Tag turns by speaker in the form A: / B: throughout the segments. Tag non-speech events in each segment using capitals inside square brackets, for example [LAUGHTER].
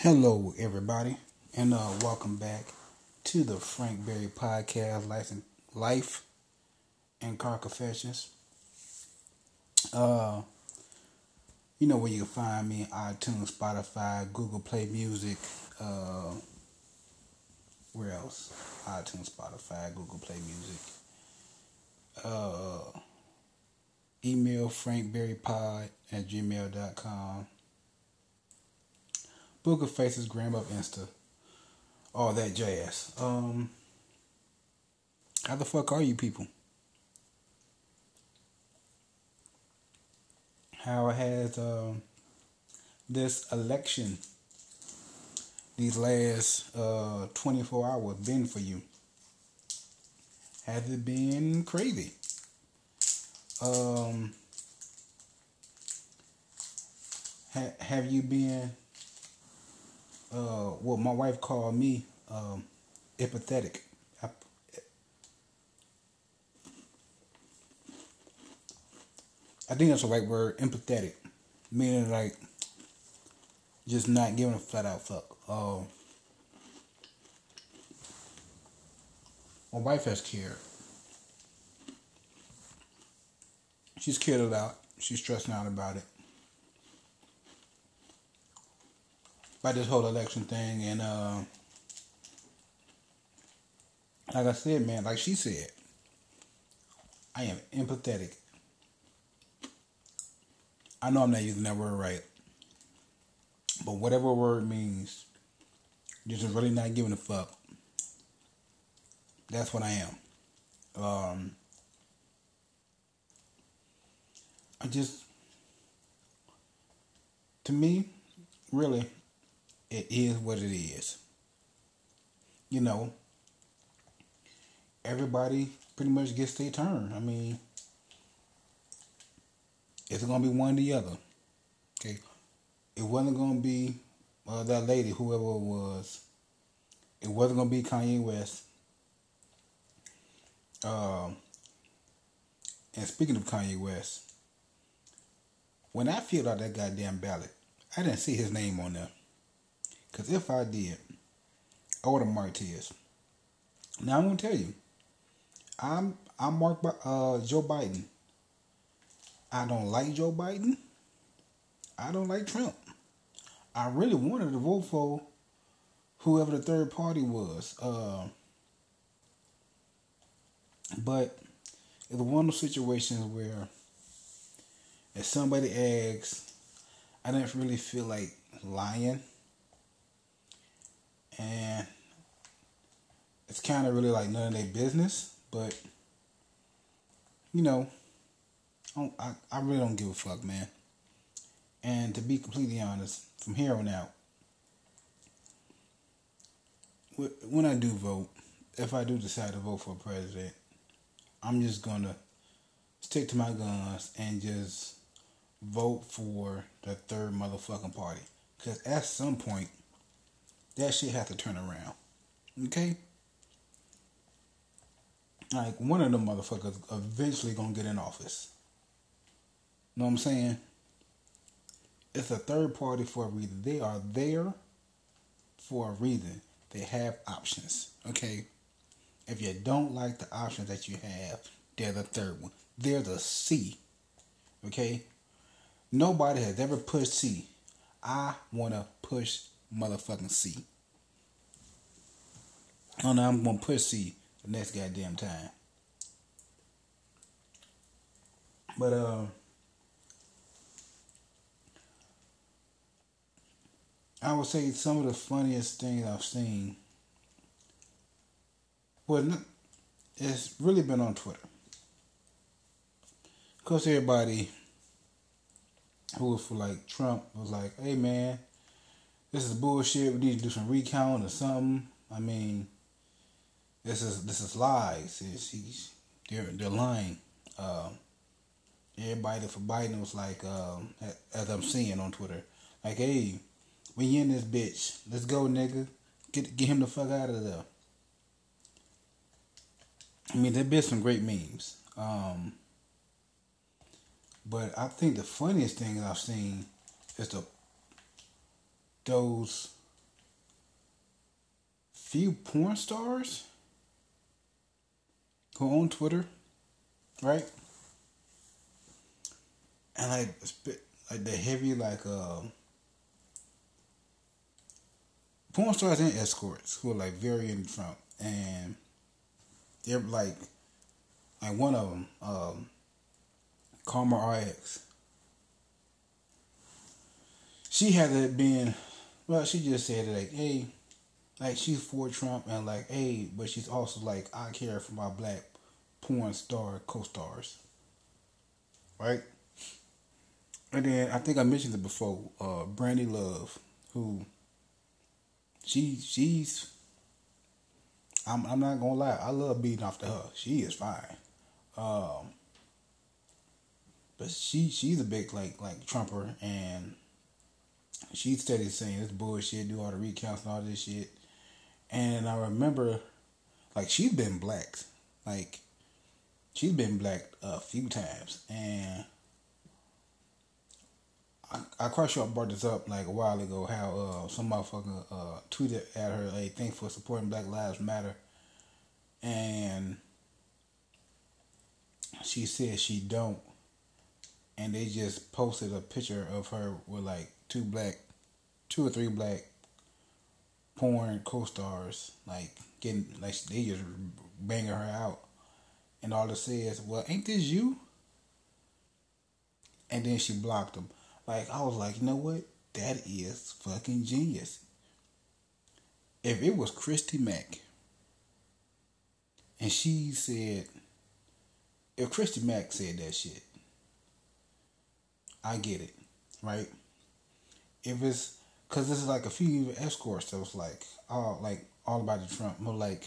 A: Hello, everybody, and uh, welcome back to the Frank Berry Podcast, Life and Life and Car Confessions. Uh, you know where you can find me: iTunes, Spotify, Google Play Music. Uh, where else? iTunes, Spotify, Google Play Music. Uh, email frankberrypod at gmail.com. Book of Faces, Gram up Insta. All that jazz. Um, how the fuck are you people? How has uh, this election, these last uh, 24 hours been for you? Has it been crazy? Um, ha- have you been uh, what my wife called me um, empathetic. I, I think that's the right word, empathetic, meaning like just not giving a flat out fuck. Uh, my wife has cared. She's cared a lot. She's stressing out about it. By this whole election thing and uh like I said, man, like she said, I am empathetic. I know I'm not using that word right. But whatever word means, just really not giving a fuck. That's what I am. Um, I just, to me, really, it is what it is. You know, everybody pretty much gets their turn. I mean, it's gonna be one or the other. Okay, it wasn't gonna be uh, that lady, whoever it was. It wasn't gonna be Kanye West. Um, and speaking of Kanye West, when I filled out that goddamn ballot, I didn't see his name on there. Cause if I did, I would have marked his. Now I'm gonna tell you, I'm I'm marked by uh, Joe Biden. I don't like Joe Biden. I don't like Trump. I really wanted to vote for whoever the third party was. Uh, but it's one of those situations where if somebody asks, I didn't really feel like lying. And it's kind of really like none of their business, but you know, I, I, I really don't give a fuck, man. And to be completely honest, from here on out, when I do vote, if I do decide to vote for a president, I'm just gonna stick to my guns and just vote for the third motherfucking party. Because at some point, that shit has to turn around. Okay? Like, one of them motherfuckers eventually gonna get in office. Know what I'm saying? It's a third party for a reason. They are there for a reason. They have options. Okay? If you don't like the options that you have, they're the third one. They're the C. Okay? Nobody has ever pushed C. I want to push motherfucking C. Oh no, I'm gonna push C the next goddamn time. But uh, I would say some of the funniest things I've seen. Well, it's really been on Twitter. Cause everybody who was for like Trump was like, "Hey man, this is bullshit. We need to do some recount or something." I mean, this is this is lies. It's, he's, they're they're lying. Uh, everybody for Biden was like, um, as I'm seeing on Twitter, like, "Hey, we in this bitch. Let's go, nigga. Get get him the fuck out of there." I mean, there been some great memes. Um, but I think the funniest thing I've seen is the those few porn stars who own Twitter, right? And like, like the heavy like uh, porn stars and escorts who are like very in Trump, and they're like, like one of them, um, Karma RX. She had been, well, she just said like, hey, like she's for Trump and like, hey, but she's also like, I care for my black porn star co-stars, right? And then I think I mentioned it before, uh, Brandy Love, who she she's I'm I'm not gonna lie, I love beating off to her. She is fine. Um but she she's a big like like Trumper and she's steady saying this bullshit, do all the recounts and all this shit. And I remember like she's been black. Like she's been black a few times and I, I quite sure I brought this up like a while ago how uh, some motherfucker uh, tweeted at her, "Hey, thanks for supporting Black Lives Matter," and she said she don't, and they just posted a picture of her with like two black, two or three black porn co-stars, like getting like they just banging her out, and all it says, "Well, ain't this you?" And then she blocked them. Like I was like, you know what? That is fucking genius. If it was Christy Mack and she said, if Christy Mack said that shit, I get it, right? If it's because this is like a few escorts that was like all like all about the Trump, but like,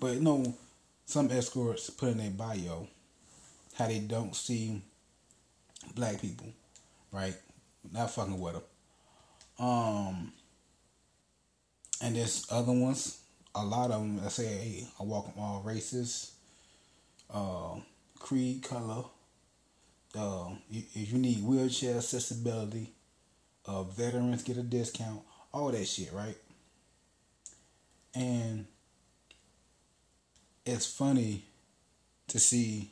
A: but you know, some escorts put in their bio how they don't see black people, right? Not fucking with them. Um, and there's other ones. A lot of them that say, "Hey, I welcome all races, uh, creed, color. Uh, if you need wheelchair accessibility, uh, veterans get a discount. All that shit, right? And it's funny to see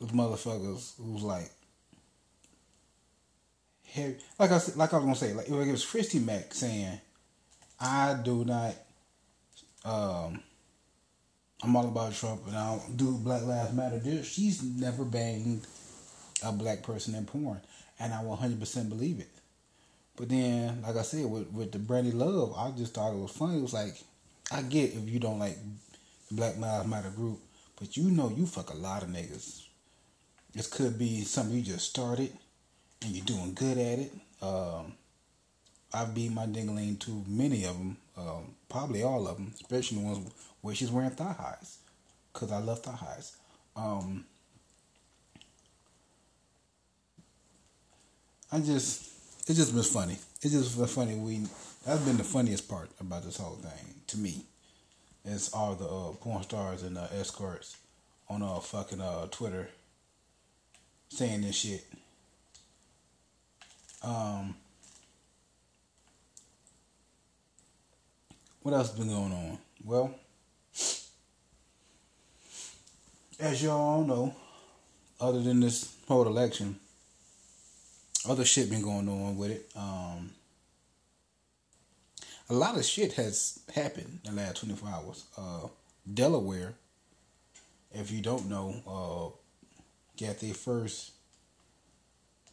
A: with motherfuckers who's like heavy. Like I like I was gonna say, like it was Christy Mack saying, "I do not, um, I'm all about Trump and I don't do Black Lives Matter." Dude, she's never banged a black person in porn, and I 100% believe it. But then, like I said, with with the Brandy Love, I just thought it was funny. It was like, I get if you don't like the Black Lives Matter group, but you know you fuck a lot of niggas this could be something you just started and you're doing good at it. Um, I've beat my dingling to many of them, um, probably all of them, especially the ones where she's wearing thigh highs, because I love thigh highs. Um, I just, it just been funny. It just been funny. We that's been the funniest part about this whole thing to me. It's all the uh, porn stars and uh, escorts on uh fucking uh Twitter saying this shit. Um, what else has been going on? Well, as y'all know, other than this whole election, other shit been going on with it. Um, a lot of shit has happened in the last 24 hours. Uh, Delaware, if you don't know, uh, got their first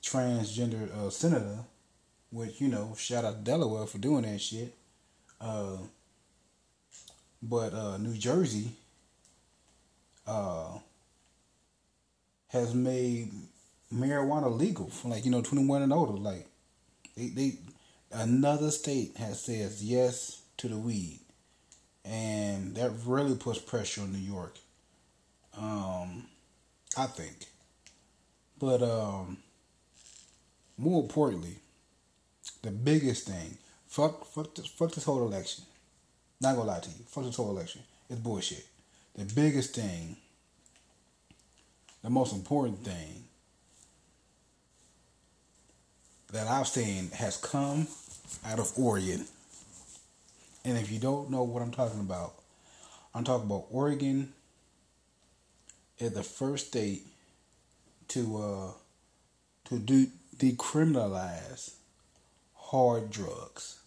A: transgender uh, senator, which you know, shout out Delaware for doing that shit. Uh, but uh, New Jersey uh, has made marijuana legal for like you know twenty one and older. Like they, they another state has says yes to the weed, and that really puts pressure on New York. Um, I think. But um, more importantly, the biggest thing, fuck, fuck, this, fuck this whole election. Not gonna lie to you, fuck this whole election. It's bullshit. The biggest thing, the most important thing that I've seen has come out of Oregon. And if you don't know what I'm talking about, I'm talking about Oregon is the first state to uh, to do decriminalize hard drugs.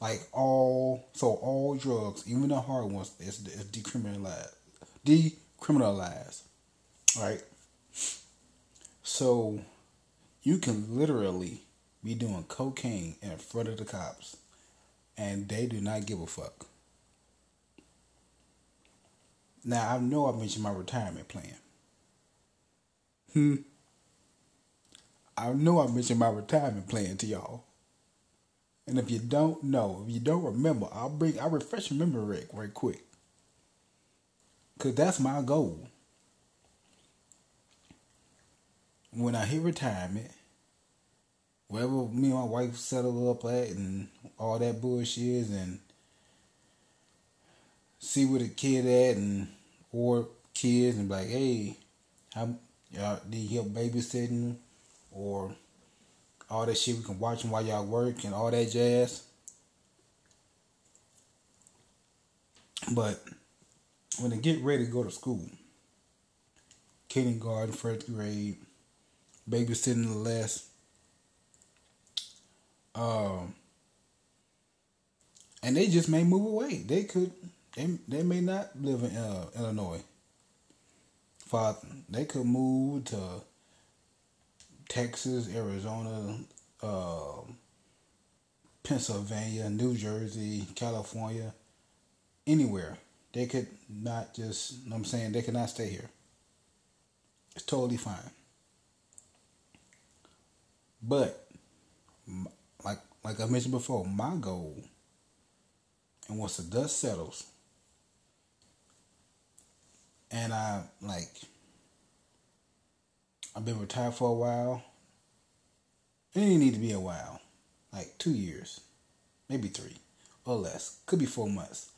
A: Like all, so all drugs, even the hard ones, is, is decriminalized. Decriminalized, right? So you can literally be doing cocaine in front of the cops, and they do not give a fuck. Now I know I mentioned my retirement plan. Hmm. I know I mentioned my retirement plan to y'all. And if you don't know, if you don't remember, I'll bring I'll refresh your memory right quick. Cause that's my goal. When I hit retirement, wherever me and my wife settle up at and all that bullshit and see where the kid at and or kids and be like, hey, how y'all need help babysitting or all that shit we can watch them while y'all work and all that jazz. But when they get ready to go to school, kindergarten, first grade, babysitting less, um, and they just may move away. They could, they they may not live in uh, Illinois. Father, they could move to Texas, Arizona, uh, Pennsylvania, New Jersey, California, anywhere. They could not just, you know I'm saying, they could not stay here. It's totally fine. But, like like I mentioned before, my goal, and once the dust settles, and I like I've been retired for a while. It didn't need to be a while, like two years, maybe three or less. Could be four months.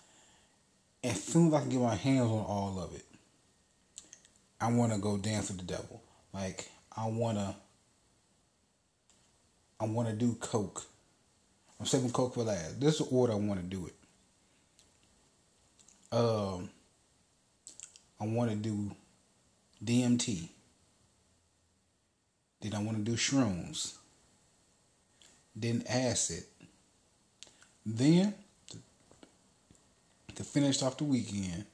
A: As soon as I can get my hands on all of it, I want to go dance with the devil. Like I wanna, I want to do coke. I'm saving coke for last. This is the order I want to do it. Um, I want to do DMT. Then I want to do shrooms. Then acid. Then, to finish off the weekend,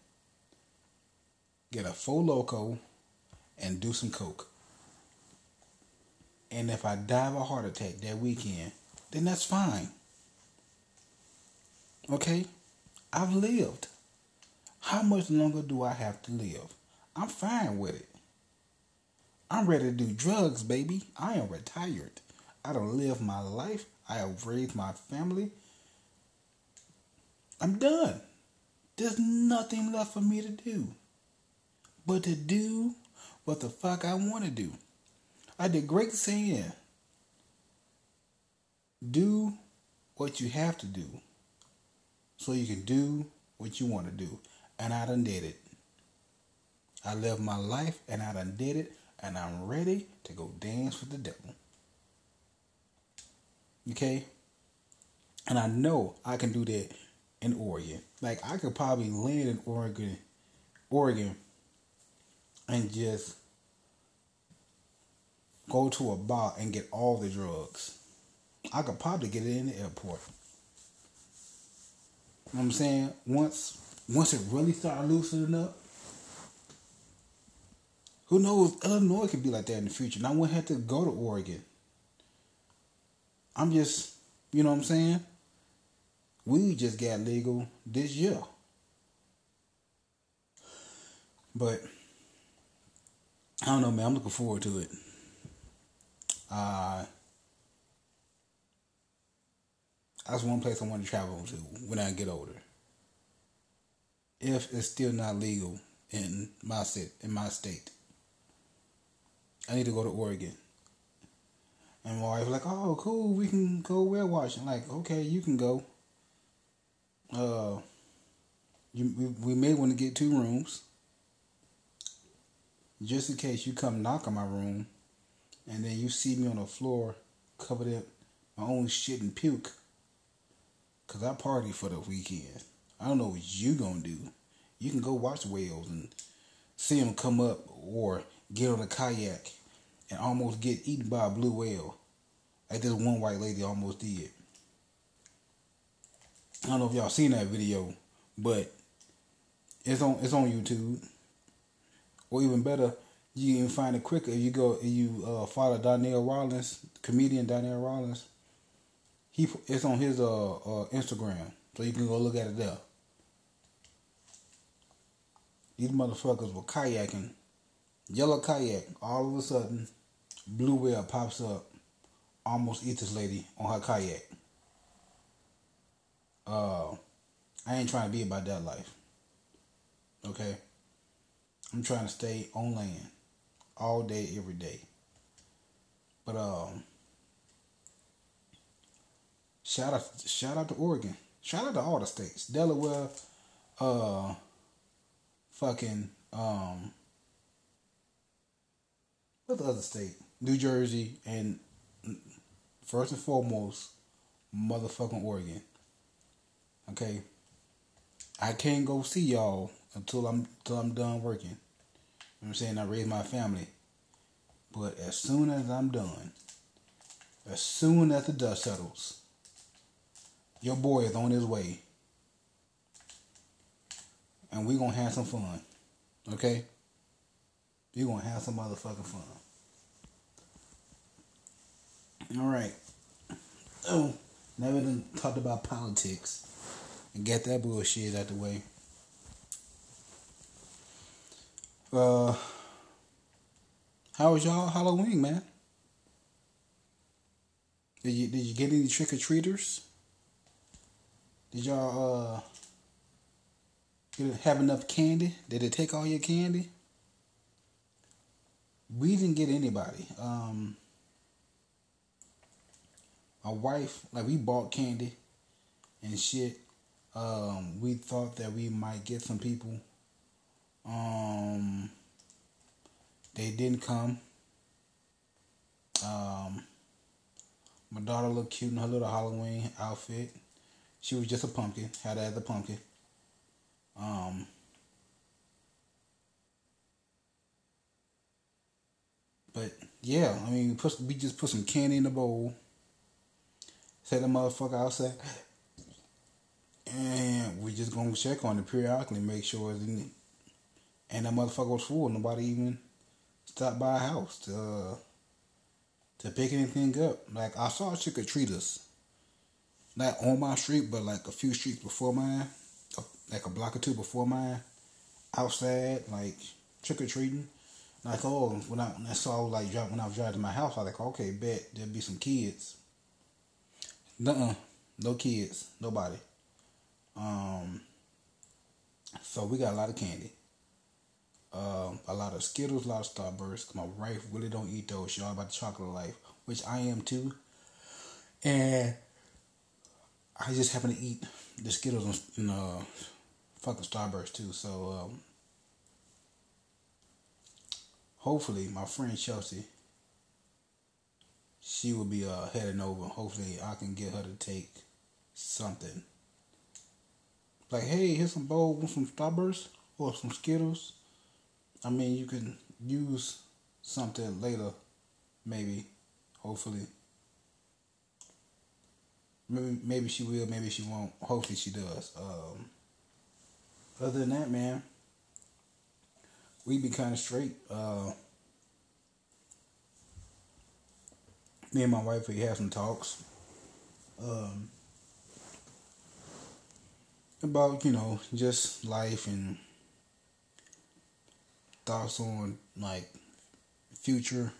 A: get a Four Loko and do some coke. And if I die of a heart attack that weekend, then that's fine. Okay? I've lived. How much longer do I have to live? I'm fine with it. I'm ready to do drugs, baby. I am retired. I don't live my life. I have raised my family. I'm done. There's nothing left for me to do but to do what the fuck I want to do. I did great saying, do what you have to do so you can do what you want to do. And I done did it. I lived my life and I done did it and I'm ready to go dance with the devil. Okay? And I know I can do that in Oregon. Like I could probably land in Oregon, Oregon, and just go to a bar and get all the drugs. I could probably get it in the airport. You know what I'm saying? Once once it really started loosening up, who knows? Illinois could be like that in the future. And I wouldn't have to go to Oregon. I'm just, you know what I'm saying? We just got legal this year. But I don't know, man. I'm looking forward to it. Uh, that's one place I want to travel to when I get older. If it's still not legal in my state, in my state. I need to go to Oregon. And my wife like, oh, cool, we can go whale watching. Like, okay, you can go. Uh, you, we, we may want to get two rooms. Just in case you come knock on my room and then you see me on the floor covered in my own shit and puke. Cause I party for the weekend. I don't know what you gonna do. You can go watch whales and see them come up or get on a kayak and almost get eaten by a blue whale. Like this one white lady almost did. I don't know if y'all seen that video, but it's on it's on YouTube. Or even better, you can find it quicker if you go if you uh, follow Donnell Rawlings, comedian Donnell Rawlings. He it's on his uh, uh, Instagram, so you can go look at it there. These motherfuckers were kayaking, yellow kayak. All of a sudden, blue whale pops up, almost eats this lady on her kayak. Uh, I ain't trying to be about that life. Okay, I'm trying to stay on land all day, every day. But um, shout out, shout out to Oregon. Shout out to all the states. Delaware, uh, fucking um, what the other state? New Jersey, and first and foremost, motherfucking Oregon. Okay, I can't go see y'all until I'm until I'm done working. You know I'm saying? I raise my family. But as soon as I'm done, as soon as the dust settles, your boy is on his way. And we're gonna have some fun. Okay? We're gonna have some motherfucking fun. Alright. Oh, now we done talked about politics and get that bullshit out the way. Uh, how was y'all Halloween, man? Did you did you get any trick or treaters? Did y'all uh have enough candy? Did it take all your candy? We didn't get anybody. Um, my wife, like we bought candy and shit. Um, we thought that we might get some people. Um, they didn't come. Um, my daughter looked cute in her little Halloween outfit. She was just a pumpkin, had her as a pumpkin. Um, but yeah, I mean, we, put, we just put some candy in the bowl. Set the motherfucker outside and we just gonna check on it periodically, make sure it. And that motherfucker was full. Nobody even stopped by a house to uh, to pick anything up. Like I saw trick or treaters, not on my street, but like a few streets before mine, like a block or two before mine, outside, like trick or treating. Like oh, when I when I saw like when I was driving to my house, I was like, okay, bet there'll be some kids. Nuh-uh, no kids, nobody. Um, so we got a lot of candy. Um, a lot of Skittles, a lot of Starburst. My wife really don't eat those. She all about the chocolate life, which I am too. And I just happen to eat the Skittles and uh, fucking Starburst too. So um, hopefully, my friend Chelsea, she will be uh, heading over. Hopefully, I can get her to take something like, hey, here's some bowl some Starburst or some Skittles. I mean, you can use something later, maybe, hopefully. Maybe, maybe she will, maybe she won't. Hopefully she does. Um, other than that, man, we be kind of straight. Uh, me and my wife, we have some talks. Um, about you know just life and thoughts on like future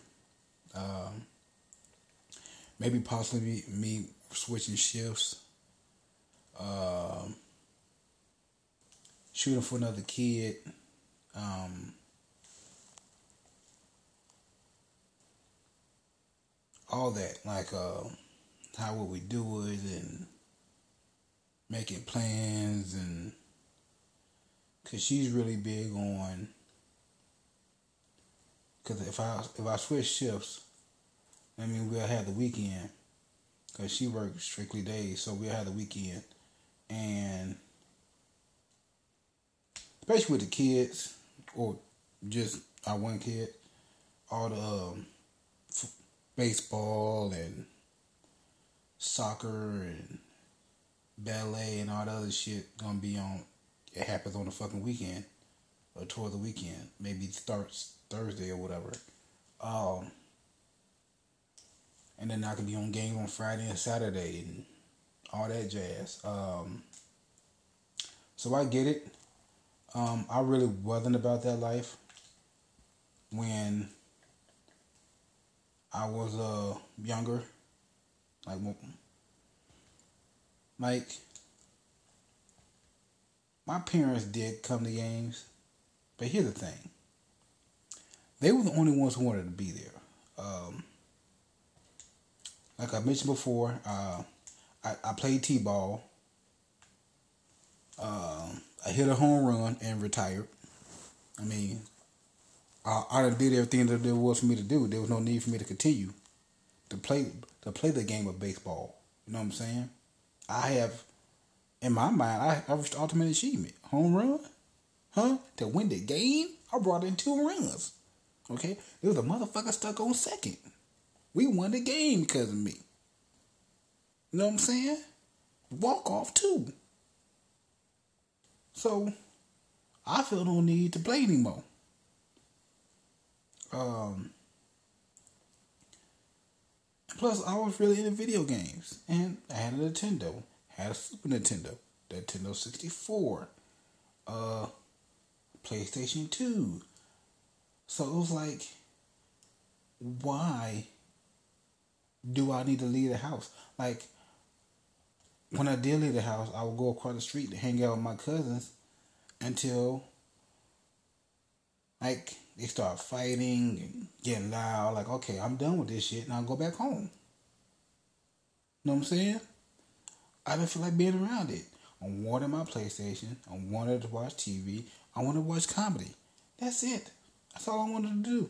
A: um, maybe possibly me switching shifts um, shooting for another kid um, all that like uh, how would we do it and making plans and because she's really big on because if I if I switch shifts, I mean we'll have the weekend because she works strictly days, so we'll have the weekend, and especially with the kids or just our one kid, all the um, f- baseball and soccer and ballet and all the other shit gonna be on. It happens on the fucking weekend or toward the weekend. Maybe starts Thursday or whatever. Um, and then I could be on game on Friday and Saturday and all that jazz. Um, so I get it. Um, I really wasn't about that life when I was uh younger. Like, like my parents did come to games, but here's the thing: they were the only ones who wanted to be there. Um, like I mentioned before, uh, I, I played t-ball. Um, I hit a home run and retired. I mean, I, I did everything that there was for me to do. There was no need for me to continue to play to play the game of baseball. You know what I'm saying? I have, in my mind, I, I reached ultimate achievement. Home run, huh? To win the game, I brought in two runs. Okay, there was a motherfucker stuck on second. We won the game because of me. You know what I'm saying? Walk off too. So I feel no need to play anymore. Um, plus, I was really into video games, and I had a Nintendo, had a Super Nintendo, Nintendo 64, uh, PlayStation 2. So it was like, why do I need to leave the house? Like, when I did leave the house, I would go across the street to hang out with my cousins until, like, they start fighting and getting loud. Like, okay, I'm done with this shit, and I'll go back home. You Know what I'm saying? I didn't feel like being around it. I wanted my PlayStation. I wanted to watch TV. I wanted to watch comedy. That's it. That's all I wanted to do.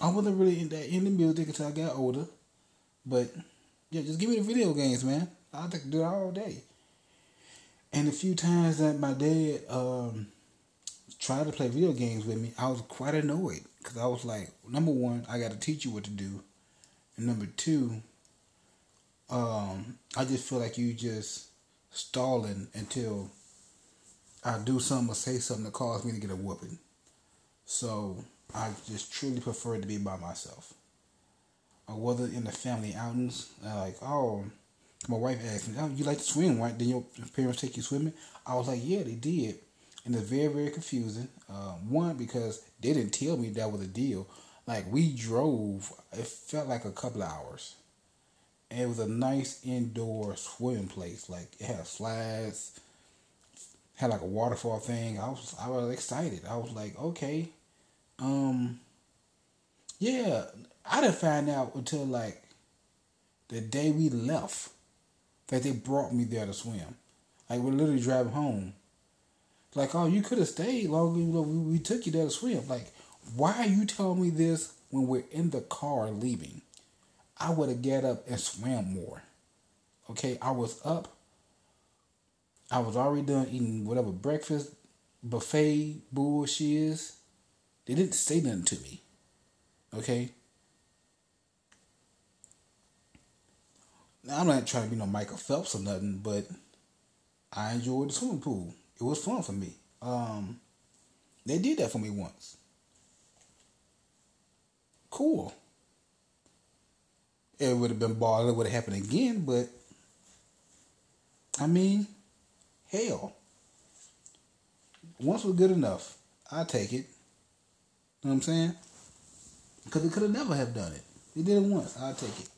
A: I wasn't really in that into music until I got older. But yeah, just give me the video games, man. I could do it all day. And a few times that my dad um, tried to play video games with me, I was quite annoyed because I was like, number one, I got to teach you what to do, and number two, um, I just feel like you just stalling until I do something or say something that cause me to get a whooping. So I just truly prefer to be by myself. Or whether in the family outings, like, oh, my wife asked me, oh, you like to swim, right? Did your parents take you swimming? I was like, yeah, they did. And it's very, very confusing. Uh, one, because they didn't tell me that was a deal. Like, we drove, it felt like a couple of hours. And it was a nice indoor swimming place. Like, it had slides, had like a waterfall thing. I was, I was excited. I was like, okay, um, yeah. I didn't find out until like the day we left that they brought me there to swim. Like, we're literally driving home. Like, oh, you could have stayed longer. You know, we, we took you there to swim. Like, why are you telling me this when we're in the car leaving? I would have get up and swam more. Okay, I was up. I was already done eating whatever breakfast buffet bullshit is. They didn't say nothing to me. Okay. Now, I'm not trying to be no Michael Phelps or nothing, but I enjoyed the swimming pool it was fun for me. Um, they did that for me once. Cool. It would have been ball. It would have happened again, but I mean, hell. Once was good enough. I take it. Know what I'm saying? Because they could have never have done it. They did it once. I'll take it.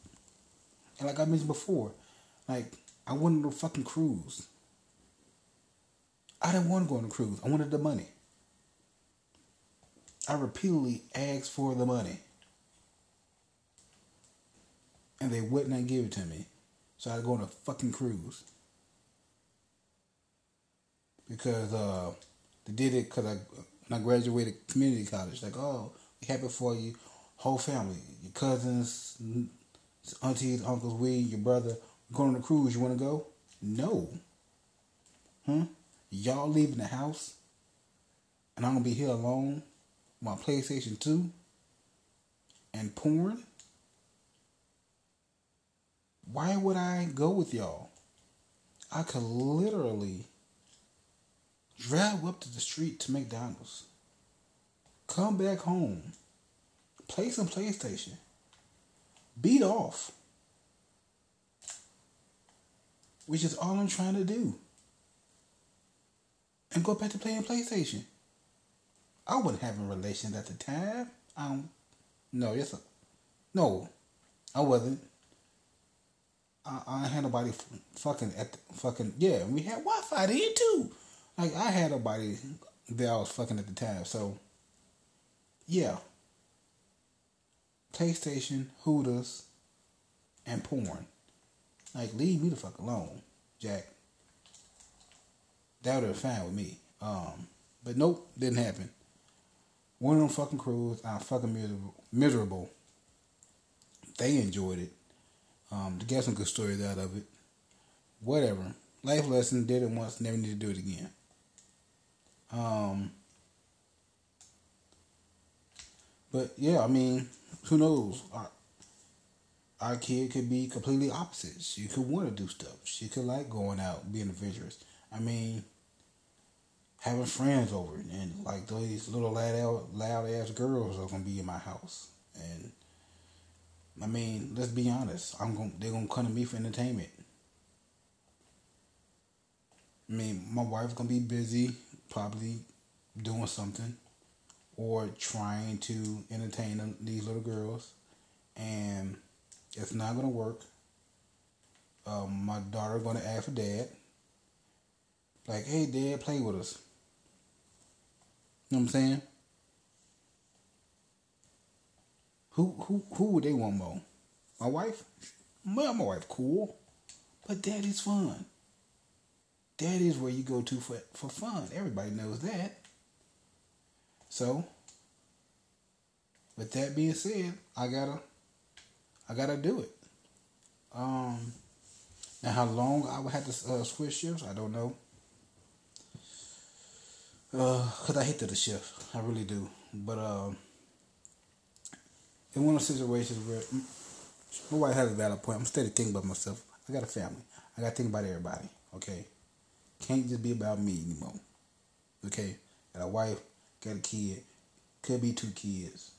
A: And like I mentioned before, like I wanted a fucking cruise. I didn't want to go on a cruise. I wanted the money. I repeatedly asked for the money. And they would not give it to me. So I had to go on a fucking cruise. Because uh, they did it because I, when I graduated community college. Like, oh, we happy for you, whole family, your cousins, aunties, uncles, we, your brother, going on a cruise. You want to go? No. Huh? Y'all leaving the house, and I'm gonna be here alone. My PlayStation Two and porn. Why would I go with y'all? I could literally drive up to the street to McDonald's, come back home, play some PlayStation, beat off, which is all I'm trying to do, and go back to playing PlayStation. I wasn't having relations at the time. Um, no, yes, no, I wasn't. I, I had nobody fucking at the, fucking yeah. We had Wi Fi then too. Like I had nobody that I was fucking at the time. So yeah, PlayStation, Hooters, and porn. Like leave me the fuck alone, Jack. That would have been fine with me. Um, but nope, didn't happen. One of them fucking cruise, I'm fucking miserable. miserable. They enjoyed it. Um, to get some good stories out of it. Whatever. Life lesson, did it once, never need to do it again. Um, but yeah, I mean, who knows? Our, our kid could be completely opposite. She could want to do stuff. She could like going out, being adventurous. I mean, having friends over, and like these little loud, loud ass girls are gonna be in my house, and I mean, let's be honest. I'm going. They're gonna come to me for entertainment. I mean, my wife's gonna be busy, probably doing something, or trying to entertain them, these little girls, and it's not gonna work. Um, my daughter gonna ask for dad. Like, hey, dad, play with us. You know what I'm saying? Who who who would they want more? My wife? Well, my wife cool, but daddy's fun. Daddy's where you go to for for fun. Everybody knows that. So, with that being said, I gotta I gotta do it. Um, and how long I would have to uh, switch shifts, I don't know. Uh, cause I hate the shift, I really do. But um. In one of those situations where wife has a valid point. I'm steady thinking about myself. I got a family. I got to think about everybody. Okay, can't just be about me anymore. Okay, got a wife, got a kid, could be two kids.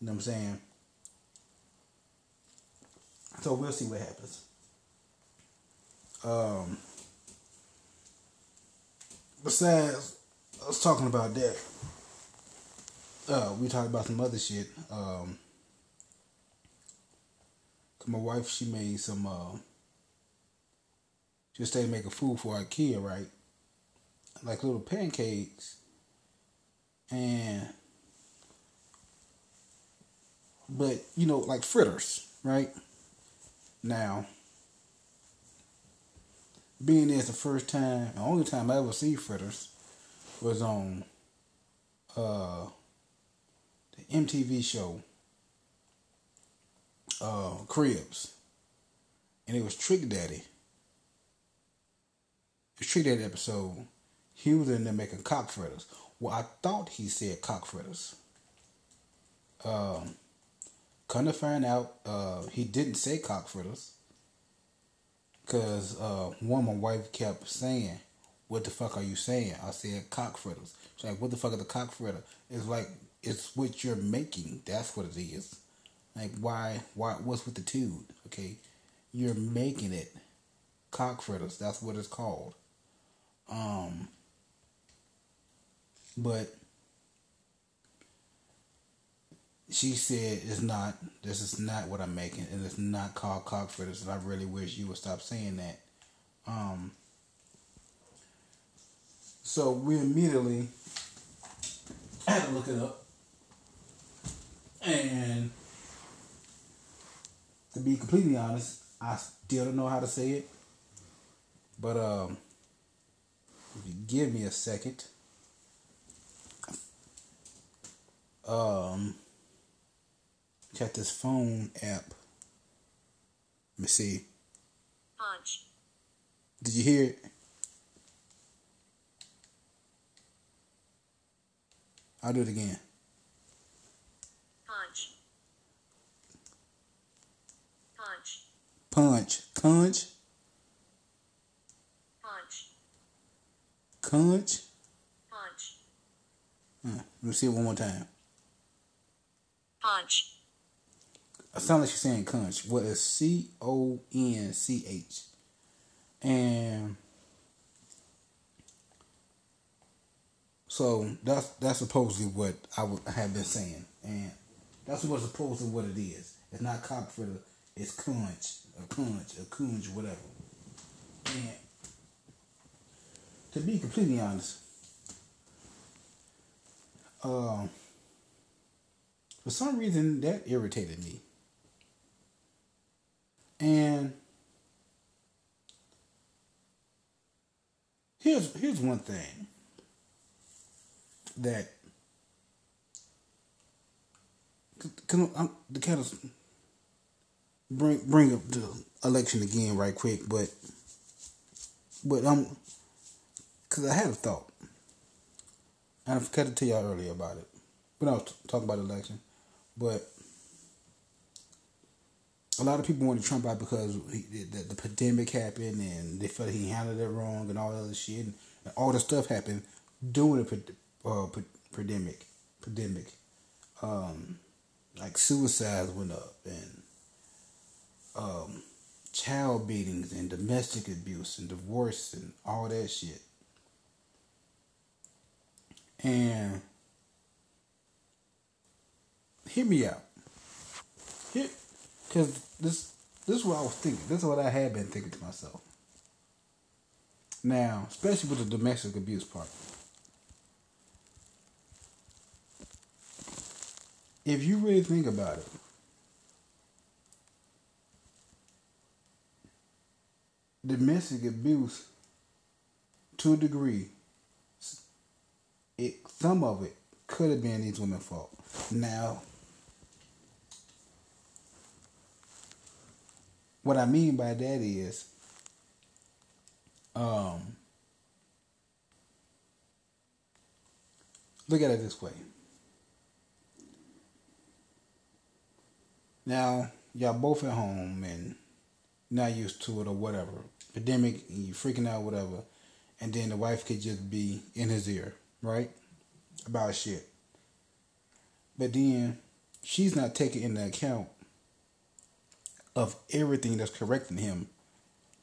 A: You know what I'm saying? So we'll see what happens. Um. Besides, I was talking about that uh, we talked about some other shit. Um, my wife, she made some, uh, she stayed making food for our kid, right? Like little pancakes. And, but, you know, like fritters, right? Now, being there the first time, the only time I ever see fritters was on, uh, the MTV show, uh, Cribs, and it was Trick Daddy. Trick Daddy episode. He was in there making cock fritters. Well, I thought he said cock fritters. Um, come to find out, uh, he didn't say cock fritters. Cause uh, one my wife kept saying, "What the fuck are you saying?" I said cock fritters. She's like, "What the fuck is the cock fritter?" It's like it's what you're making. That's what it is. Like why why what's with the tune? Okay. You're making it. Cock fritters, that's what it's called. Um but she said it's not this is not what I'm making and it's not called cock fritters and I really wish you would stop saying that. Um so we immediately [CLEARS THROAT] had to look it up. And to be completely honest, I still don't know how to say it. But um, give me a second, um, got this phone app Let me see.
B: Punch.
A: Did you hear it? I'll do it again.
B: Punch. Punch.
A: Punch.
B: Punch.
A: Conch.
B: Punch.
A: Uh, let me see it one more time.
B: Punch.
A: It sounds like she's saying conch. What is C O N C H? And so that's that's supposedly what I would have been saying, and that's what supposedly what it is. It's not cop for the. It's conch, a conch, a conch, whatever. And to be completely honest, um, for some reason that irritated me. And here's here's one thing that can I'm the kind of bring bring up the election again right quick, but but I'm because I had a thought, I forgot to tell y'all earlier about it when I was talking about election, but a lot of people wanted Trump out because he, the, the pandemic happened and they felt he handled it wrong and all that other shit and, and all the stuff happened during the uh, pandemic. Pandemic, um, like suicides went up and um, child beatings and domestic abuse and divorce and all that shit. And hear me out. Here, because this this is what I was thinking. This is what I had been thinking to myself. Now, especially with the domestic abuse part. If you really think about it, domestic abuse, to a degree, it some of it could have been these women's fault. Now, what I mean by that is, um, look at it this way. Now, y'all both at home and not used to it or whatever. Pandemic, and you freaking out, whatever. And then the wife could just be in his ear, right? About shit. But then she's not taking into account of everything that's correcting him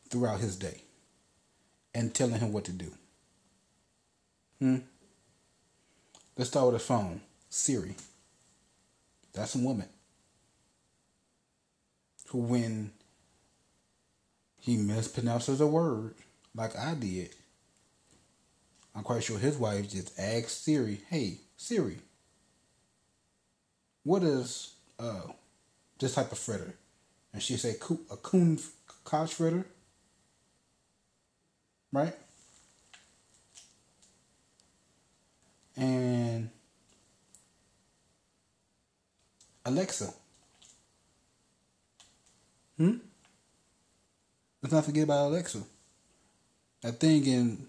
A: throughout his day and telling him what to do. Hmm? Let's start with the phone. Siri. That's a woman. Who, when he mispronounces a word, like I did, I'm quite sure his wife just asked Siri, hey, Siri, what is uh, this type of fritter? and she say a coon couch fritter, right? And Alexa. Hmm? Let's not forget about Alexa. That thing in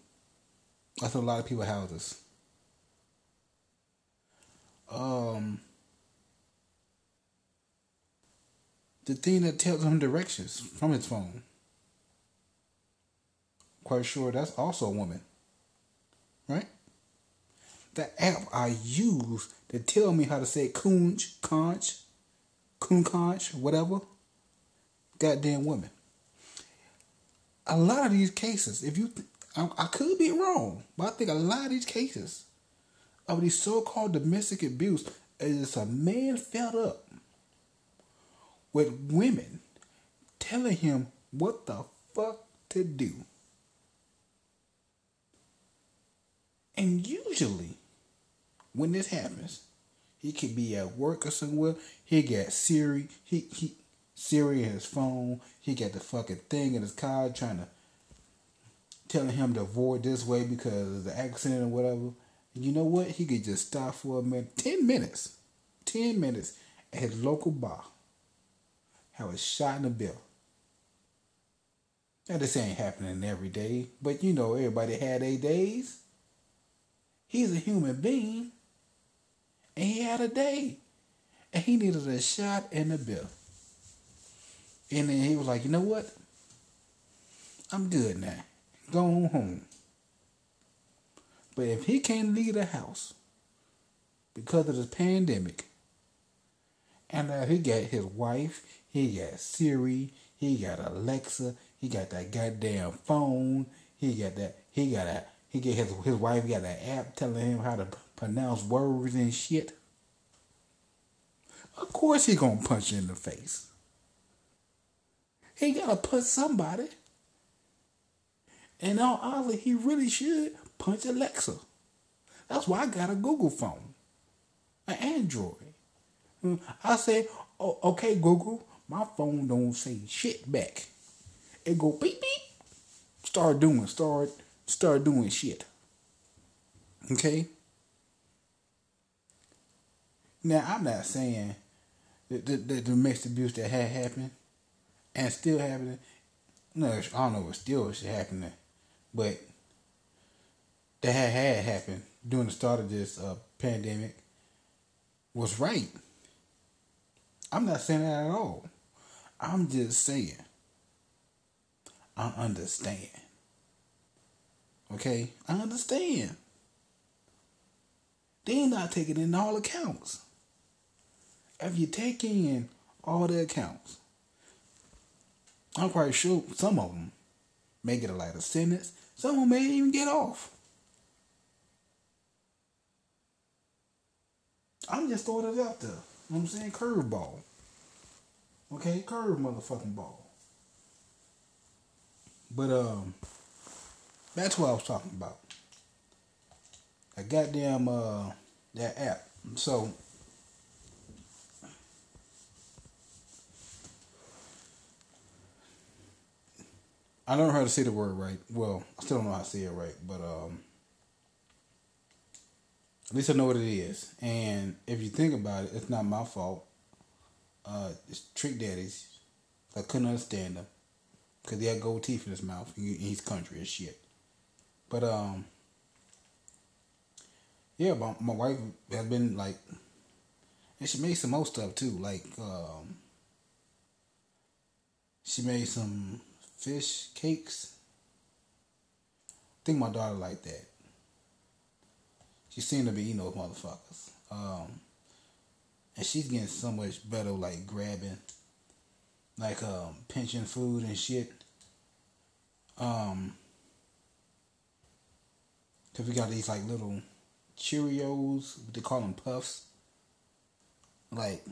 A: that's a lot of people houses. Um the thing that tells him directions from his phone. Quite sure that's also a woman. Right? The app I use to tell me how to say coonch, conch, coon conch, whatever. Goddamn woman. A lot of these cases, if you, I, I could be wrong, but I think a lot of these cases of these so-called domestic abuse is a man fed up with women telling him what the fuck to do. And usually, when this happens, he could be at work or somewhere. He got Siri. He he Siri in his phone. He got the fucking thing in his car trying to telling him to avoid this way because of the accident or whatever. And you know what? He could just stop for a minute, ten minutes, ten minutes at his local bar have a shot in the bill Now this ain't happening every day, but you know everybody had their days. He's a human being, and he had a day, and he needed a shot and a bill. And then he was like, you know what? I'm good now. Go home. But if he can't leave the house because of the pandemic, and uh, he got his wife, he got Siri, he got Alexa, he got that goddamn phone, he got that, he got that, he get his his wife got that app telling him how to pronounce words and shit. Of course he gonna punch you in the face. He gotta punch somebody. And all honestly, he really should punch Alexa. That's why I got a Google phone, an Android. Hmm, I say, oh, okay, Google, my phone don't say shit back. It go beep beep. Start doing, start, start doing shit. Okay. Now I'm not saying that the, the domestic abuse that had happened and still happening. No, I don't know if still is happening, but that had had happened during the start of this uh, pandemic was right. I'm not saying that at all. I'm just saying I understand. Okay, I understand. They're not taking in all accounts. If you take in all the accounts, I'm quite sure some of them may get a lighter sentence. Someone may even get off. I'm just throwing it out there. You know what I'm saying? Curveball. Okay, curve motherfucking ball. But um that's what I was talking about. A goddamn uh that app. So I don't know how to say the word right. Well, I still don't know how to say it right, but um at least I know what it is. And if you think about it, it's not my fault. Uh, it's Trick Daddy's. I couldn't understand him because he had gold teeth in his mouth. And he's country as shit. But um, yeah, my, my wife has been like, and she made some more stuff too. Like um, she made some fish cakes. I think my daughter liked that. She seemed to be eating those motherfuckers. Um, and she's getting so much better, like grabbing, like um, pinching food and shit. Um, cause we got these like little Cheerios, they call them puffs. Like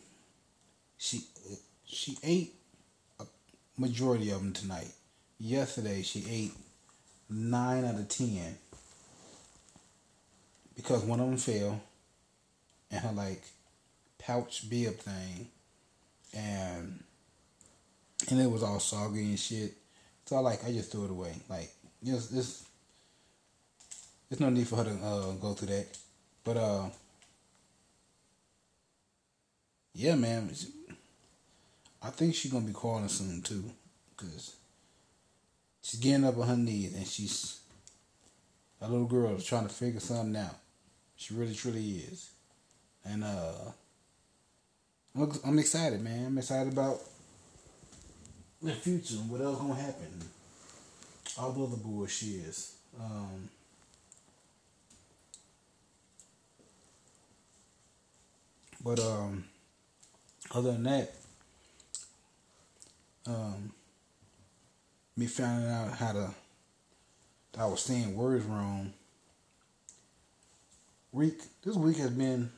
A: she she ate majority of them tonight. Yesterday she ate nine out of ten because one of them fell and her like pouch bib thing and and it was all soggy and shit. So I like I just threw it away. Like just this there's no need for her to uh, go through that. But uh yeah, man. I think she's gonna be calling soon too, cause she's getting up on her knees and she's a little girl trying to figure something out. She really, truly is. And uh I'm excited, man. I'm excited about the future and what else gonna happen. All the other bullshit is. Um, but um, other than that, um, me finding out how to I was saying words wrong week this week has been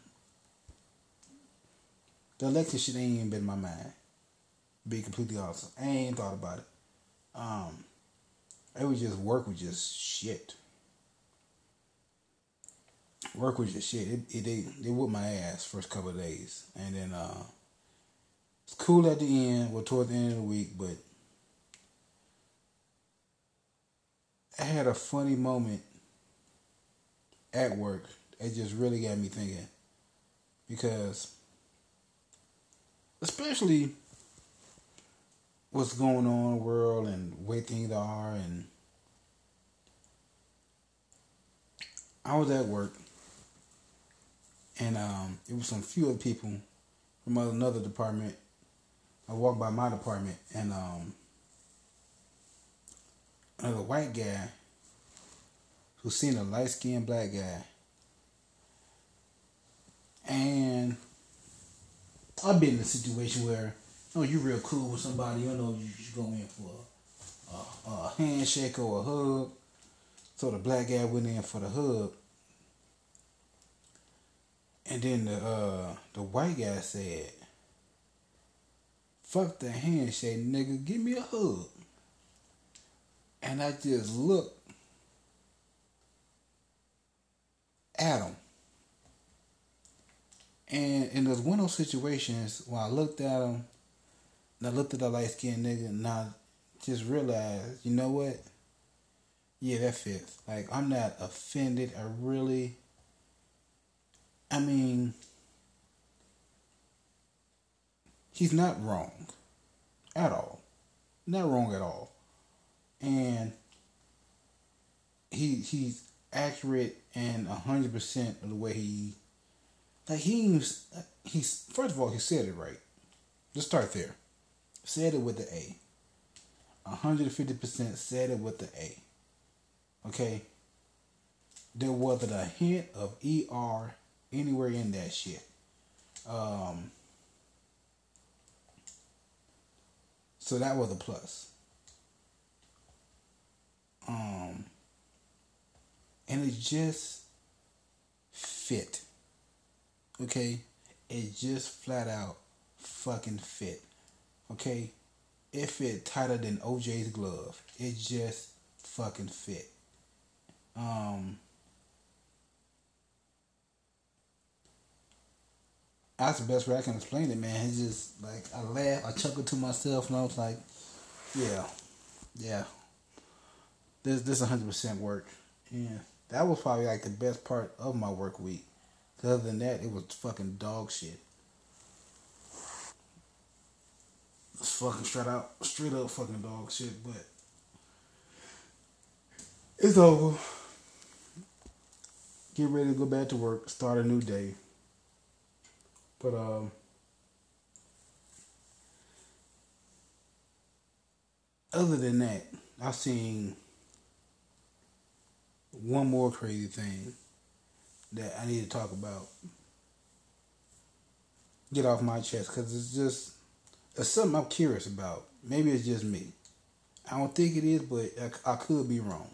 A: the election shit ain't even been in my mind. Be completely honest. I ain't thought about it. Um it was just work was just shit. Work was just shit. It, it they they whooped my ass first couple days. And then uh it's cool at the end, well toward the end of the week, but I had a funny moment at work it just really got me thinking because especially what's going on in the world and where things are and I was at work and um, it was some few other people from another department. I walked by my department and um, another white guy who seen a light skinned black guy. And I've been in a situation where, you know, you're real cool with somebody, you know, you, you go in for a, a, a handshake or a hug. So the black guy went in for the hug. And then the uh, the white guy said, Fuck the handshake, nigga, give me a hug. And I just looked at him. And in those one of those situations, when I looked at him, and I looked at the light skinned nigga, and I just realized, you know what? Yeah, that fits. Like, I'm not offended. I really, I mean, he's not wrong at all. Not wrong at all. And he he's accurate and hundred percent of the way he like he's he's first of all he said it right. Let's start there. Said it with the A. 150% said it with the A. Okay? There wasn't a hint of ER anywhere in that shit. Um, so that was a plus. Um, and it just fit. Okay? It just flat out fucking fit. Okay? It fit tighter than OJ's glove. It just fucking fit. Um That's the best way I can explain it, man. It's just like I laugh, I chuckle to myself, and I was like, "Yeah, yeah, this this hundred percent work." Yeah, that was probably like the best part of my work week. Other than that, it was fucking dog shit. It's fucking straight out, straight up fucking dog shit. But it's over. Get ready to go back to work. Start a new day. But um. Other than that, I've seen one more crazy thing that I need to talk about. Get off my chest because it's just it's something I'm curious about. Maybe it's just me. I don't think it is, but I, I could be wrong.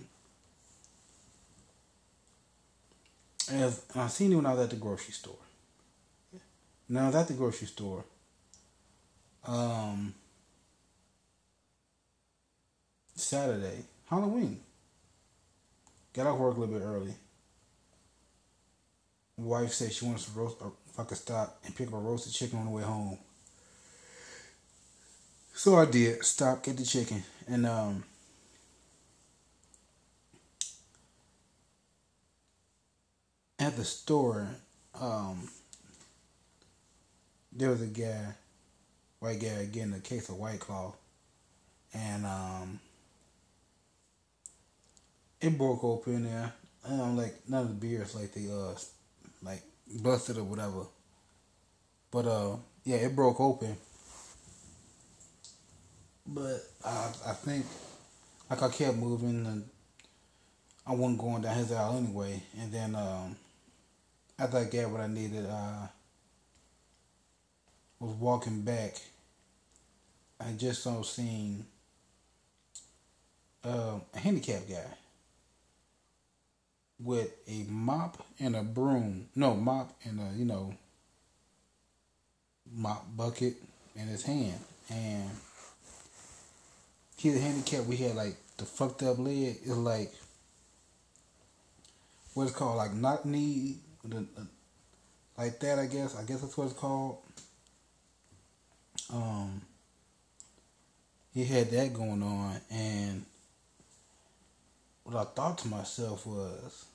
A: And I seen it when I was at the grocery store. Now I at the grocery store. Um, Saturday, Halloween. Got off work a little bit early. Wife said she wants to roast, if I could stop and pick up a roasted chicken on the way home. So I did. Stop, get the chicken, and um, at the store, um, there was a guy, white guy, getting a case of White Claw, and um, it broke open there. I don't like none of the beers like they uh like busted or whatever. But uh yeah, it broke open. But I I think like I kept moving and I wasn't going down his aisle anyway. And then um after I got what I needed, uh was walking back. I just saw seen uh, a handicapped guy with a mop and a broom. No, mop and a, you know, mop bucket in his hand. And he's handicapped. We had like the fucked up leg. It's like, what it's called, like knock knee, like that, I guess. I guess that's what it's called. Um, he had that going on, and what I thought to myself was,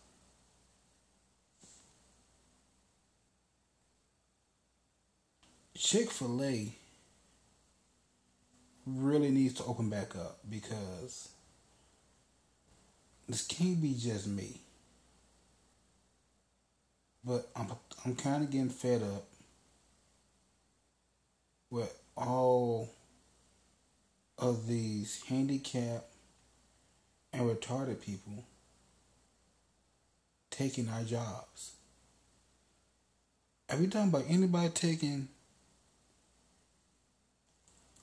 A: Chick fil A really needs to open back up because this can't be just me. But I'm I'm kind of getting fed up with all of these handicapped and retarded people taking our jobs. Are we talking about anybody taking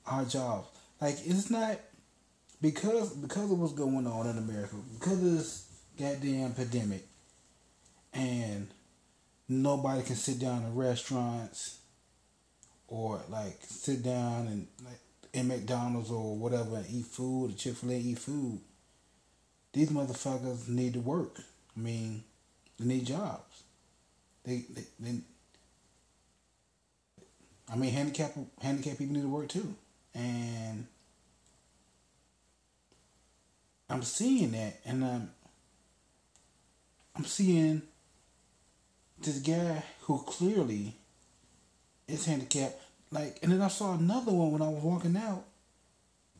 A: our jobs? Like it's not because because of what's going on in America, because of this goddamn pandemic, and nobody can sit down in restaurants or like sit down and like in McDonald's or whatever and eat food or Chick Fil A eat food. These motherfuckers need to work. I mean, they need jobs. They they, they I mean, handicapped handicapped people need to work too, and I'm seeing that, and I'm I'm seeing this guy who clearly is handicapped. Like, and then I saw another one when I was walking out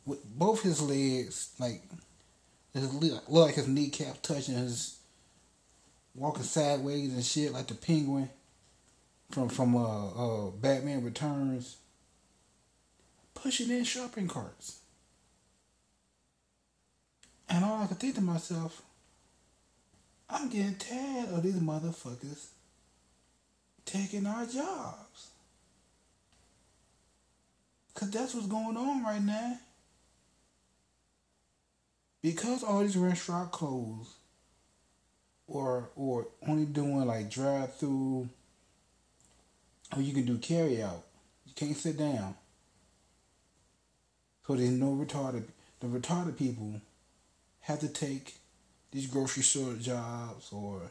A: with both his legs, like, his look like his kneecap touching his walking sideways and shit, like the penguin from from uh, uh Batman Returns, pushing in shopping carts. And all I could think to myself, I'm getting tired of these motherfuckers taking our jobs. Cause that's what's going on right now. Because all these restaurants closed or or only doing like drive through or you can do carry out. You can't sit down. So there's no retarded the retarded people have to take these grocery store jobs or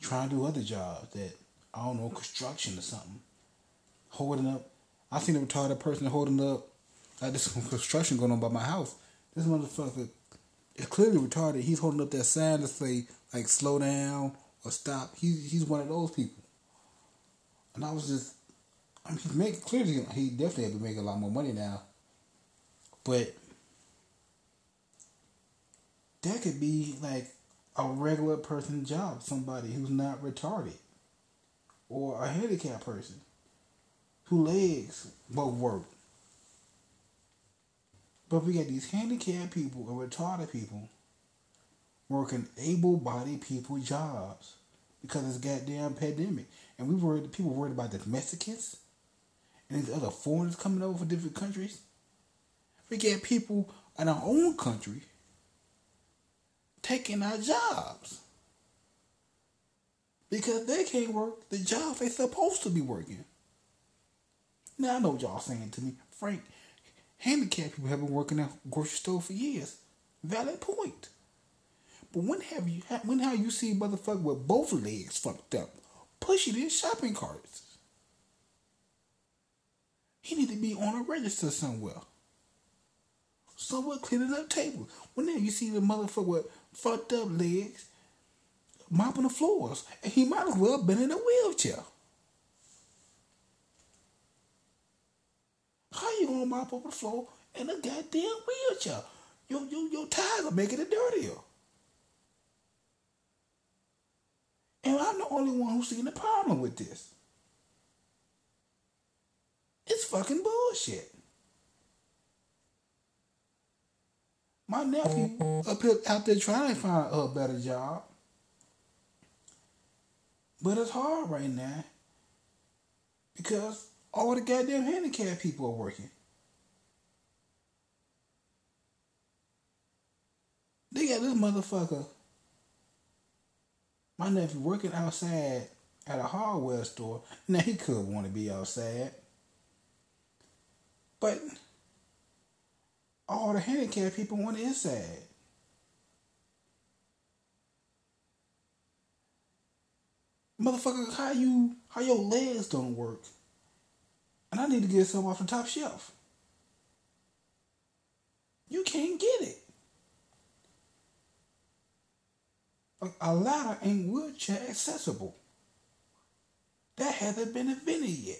A: try and do other jobs that I don't know, construction or something. Holding up I seen a retarded person holding up like this construction going on by my house. This motherfucker is clearly retarded. He's holding up that sign to say like slow down or stop. He's he's one of those people. And I was just I mean he's making clearly he definitely had to make a lot more money now. But that could be like a regular person job, somebody who's not retarded. Or a handicapped person whose legs both work. But we got these handicapped people and retarded people working able bodied people jobs because it's goddamn pandemic. And we worried people worried about the Mexicans and these other foreigners coming over from different countries. We get people in our own country taking our jobs. Because they can't work the job they're supposed to be working. Now I know what y'all saying to me, Frank. Handicapped people have been working at grocery store for years. Valid point. But when have you when have you seen motherfucker with both legs fucked up pushing in shopping carts? He need to be on a register somewhere. Somewhere cleaning up tables. When have you see the motherfucker with fucked up legs mopping the floors? And he might as well have been in a wheelchair. How you gonna mop up the floor in a goddamn wheelchair? Your, your, your tires are making it dirtier. And I'm the only one who's seeing the problem with this. It's fucking bullshit. My nephew up here out there trying to find a better job. But it's hard right now because all the goddamn handicapped people are working. They got this motherfucker, my nephew, working outside at a hardware store. Now he could want to be outside. But all the handicapped people want inside. Motherfucker, how you how your legs don't work? And I need to get some off the top shelf. You can't get it. A, ladder ain't wheelchair accessible. That hasn't been invented yet.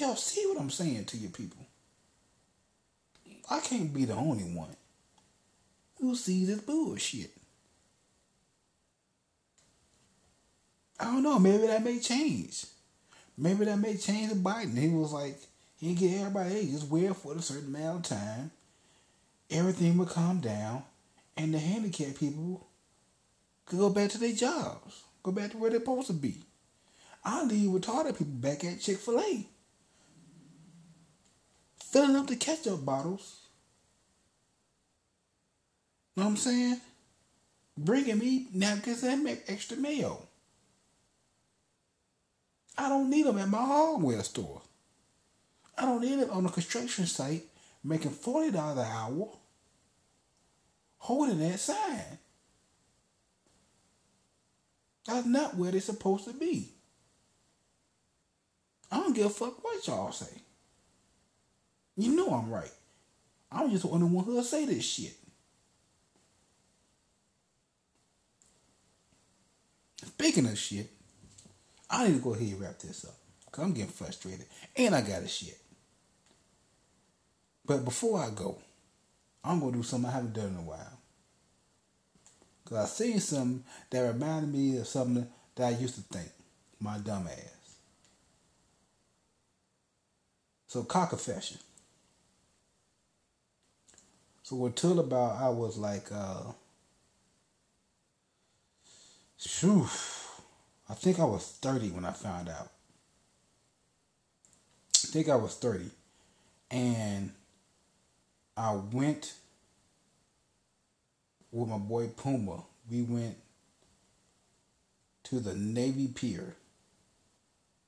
A: y'all see what I'm saying to you people? I can't be the only one who sees this bullshit. I don't know. Maybe that may change. Maybe that may change the Biden. He was like, he get everybody, hey, just wear for a certain amount of time. Everything will calm down, and the handicapped people could go back to their jobs, go back to where they're supposed to be. I leave retarded people back at Chick Fil A, filling up the ketchup bottles. Know what I'm saying? Bringing me napkins and make extra mayo. I don't need them at my hardware store. I don't need them on a construction site making $40 an hour holding that sign. That's not where they're supposed to be. I don't give a fuck what y'all say. You know I'm right. I'm just the only one who'll say this shit. Speaking of shit, I need to go ahead and wrap this up. Because I'm getting frustrated. And I got a shit. But before I go, I'm to do something I haven't done in a while. Because I seen something that reminded me of something that I used to think. My dumb ass. So, cock confession. So, until about, I was like, uh. I think I was 30 when I found out. I think I was 30. And I went with my boy Puma. We went to the Navy Pier.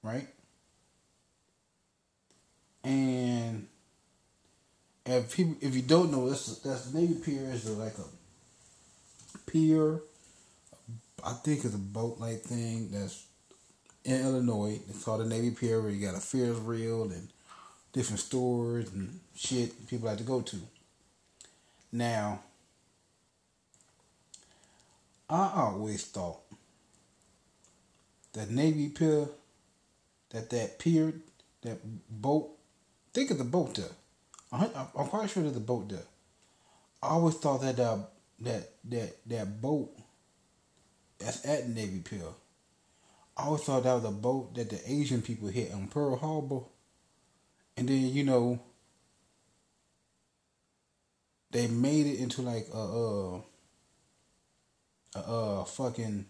A: Right? And if people if you don't know, that's that's Navy Pier is like a pier I think it's a boat like thing that's in Illinois. It's called the Navy Pier where you got a Ferris wheel and different stores and shit people like to go to. Now, I always thought that Navy Pier, that that pier, that boat, think of the boat there. I'm quite sure there's a boat there. I always thought that uh, that that that boat that's at Navy Pier. I always thought that was a boat that the Asian people hit on Pearl Harbor. And then, you know, they made it into like a uh a uh fucking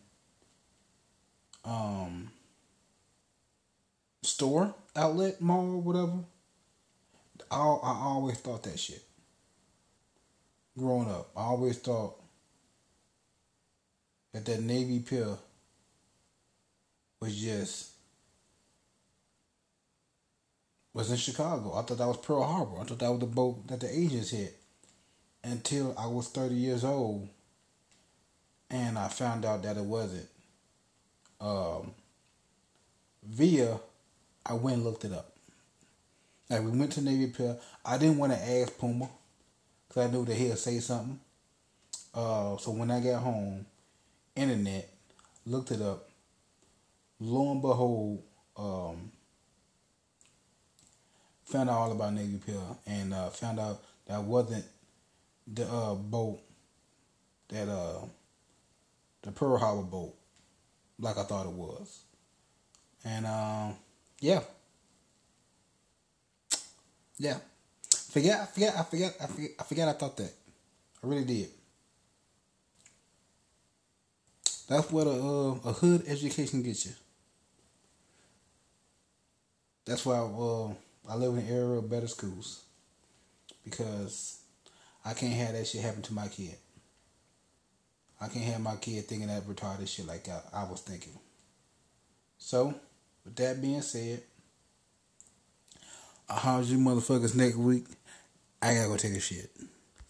A: um store outlet mall whatever I, I always thought that shit growing up i always thought that that Navy Pier was just was in Chicago. I thought that was Pearl Harbor. I thought that was the boat that the Asians hit. Until I was thirty years old, and I found out that it wasn't. Um, via, I went and looked it up. Like we went to Navy Pier. I didn't want to ask Puma because I knew that he'll say something. Uh, so when I got home, internet, looked it up. Lo and behold, um, found out all about Navy Pier and uh, found out that wasn't the uh, boat that uh, the Pearl Harbor boat, like I thought it was. And um, yeah, yeah. Forget, I forget, I forget, I forget, I forget. I thought that. I really did. That's what a uh, a hood education gets you. That's why uh, I live in an area of better schools because I can't have that shit happen to my kid. I can't have my kid thinking that retarded shit like I, I was thinking. So, with that being said, I'll you motherfuckers next week. I gotta go take a shit.